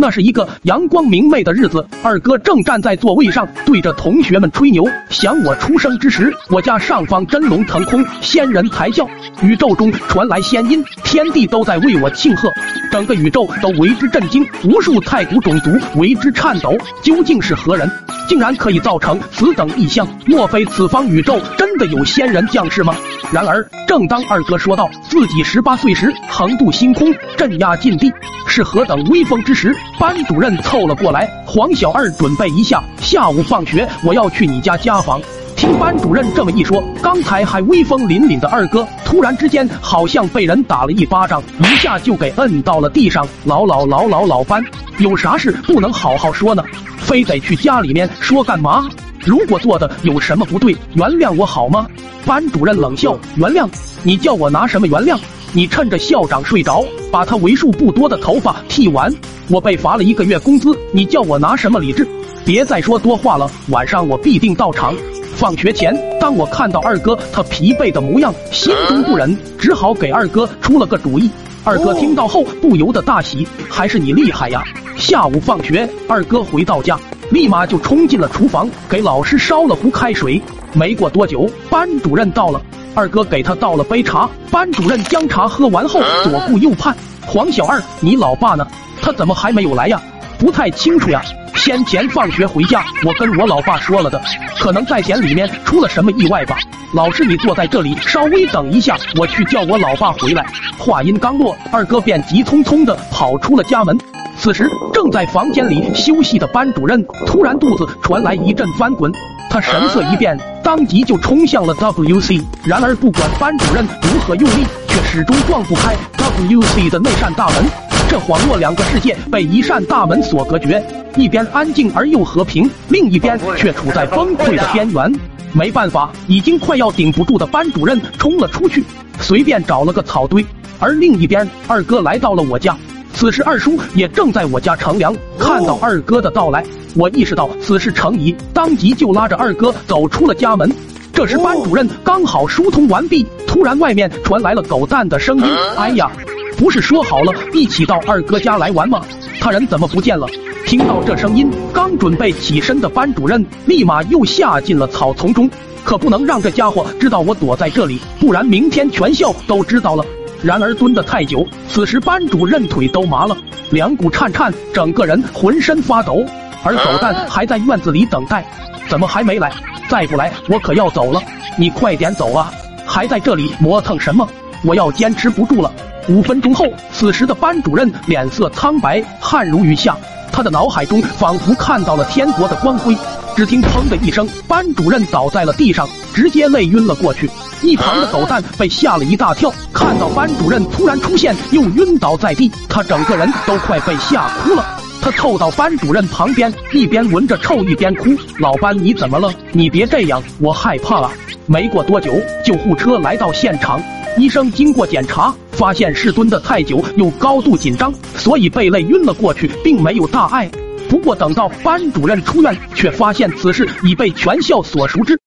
那是一个阳光明媚的日子，二哥正站在座位上，对着同学们吹牛。想我出生之时，我家上方真龙腾空，仙人抬轿，宇宙中传来仙音，天地都在为我庆贺，整个宇宙都为之震惊，无数太古种族为之颤抖。究竟是何人，竟然可以造成此等异象？莫非此方宇宙真的有仙人降世吗？然而，正当二哥说道自己十八岁时横渡星空，镇压禁地，是何等威风之时，班主任凑了过来。黄小二准备一下，下午放学我要去你家家访。听班主任这么一说，刚才还威风凛凛的二哥，突然之间好像被人打了一巴掌，一下就给摁到了地上。老老老老老班，有啥事不能好好说呢？非得去家里面说干嘛？如果做的有什么不对，原谅我好吗？班主任冷笑：“原谅？你叫我拿什么原谅？你趁着校长睡着，把他为数不多的头发剃完，我被罚了一个月工资，你叫我拿什么理智？别再说多话了，晚上我必定到场。”放学前，当我看到二哥他疲惫的模样，心中不忍，只好给二哥出了个主意。二哥听到后不由得大喜：“还是你厉害呀！”下午放学，二哥回到家。立马就冲进了厨房，给老师烧了壶开水。没过多久，班主任到了，二哥给他倒了杯茶。班主任将茶喝完后，左顾右盼：“黄小二，你老爸呢？他怎么还没有来呀？不太清楚呀。先前放学回家，我跟我老爸说了的，可能在田里面出了什么意外吧。老师，你坐在这里，稍微等一下，我去叫我老爸回来。”话音刚落，二哥便急匆匆的跑出了家门。此时正在房间里休息的班主任，突然肚子传来一阵翻滚，他神色一变，当即就冲向了 WC。然而不管班主任如何用力，却始终撞不开 WC 的那扇大门。这恍若两个世界被一扇大门所隔绝，一边安静而又和平，另一边却处在崩溃的边缘。没办法，已经快要顶不住的班主任冲了出去，随便找了个草堆。而另一边，二哥来到了我家。此时二叔也正在我家乘凉，看到二哥的到来，我意识到此事成疑，当即就拉着二哥走出了家门。这时班主任刚好疏通完毕，突然外面传来了狗蛋的声音：“哎呀，不是说好了一起到二哥家来玩吗？他人怎么不见了？”听到这声音，刚准备起身的班主任立马又下进了草丛中，可不能让这家伙知道我躲在这里，不然明天全校都知道了。然而蹲得太久，此时班主任腿都麻了，两股颤颤，整个人浑身发抖。而狗蛋还在院子里等待，怎么还没来？再不来，我可要走了！你快点走啊！还在这里磨蹭什么？我要坚持不住了。五分钟后，此时的班主任脸色苍白，汗如雨下，他的脑海中仿佛看到了天国的光辉。只听砰的一声，班主任倒在了地上，直接累晕了过去。一旁的狗蛋被吓了一大跳，看到班主任突然出现，又晕倒在地，他整个人都快被吓哭了。他凑到班主任旁边，一边闻着臭一边哭：“老班，你怎么了？你别这样，我害怕啊！”没过多久，救护车来到现场，医生经过检查，发现是蹲得太久又高度紧张，所以被累晕了过去，并没有大碍。不过等到班主任出院，却发现此事已被全校所熟知。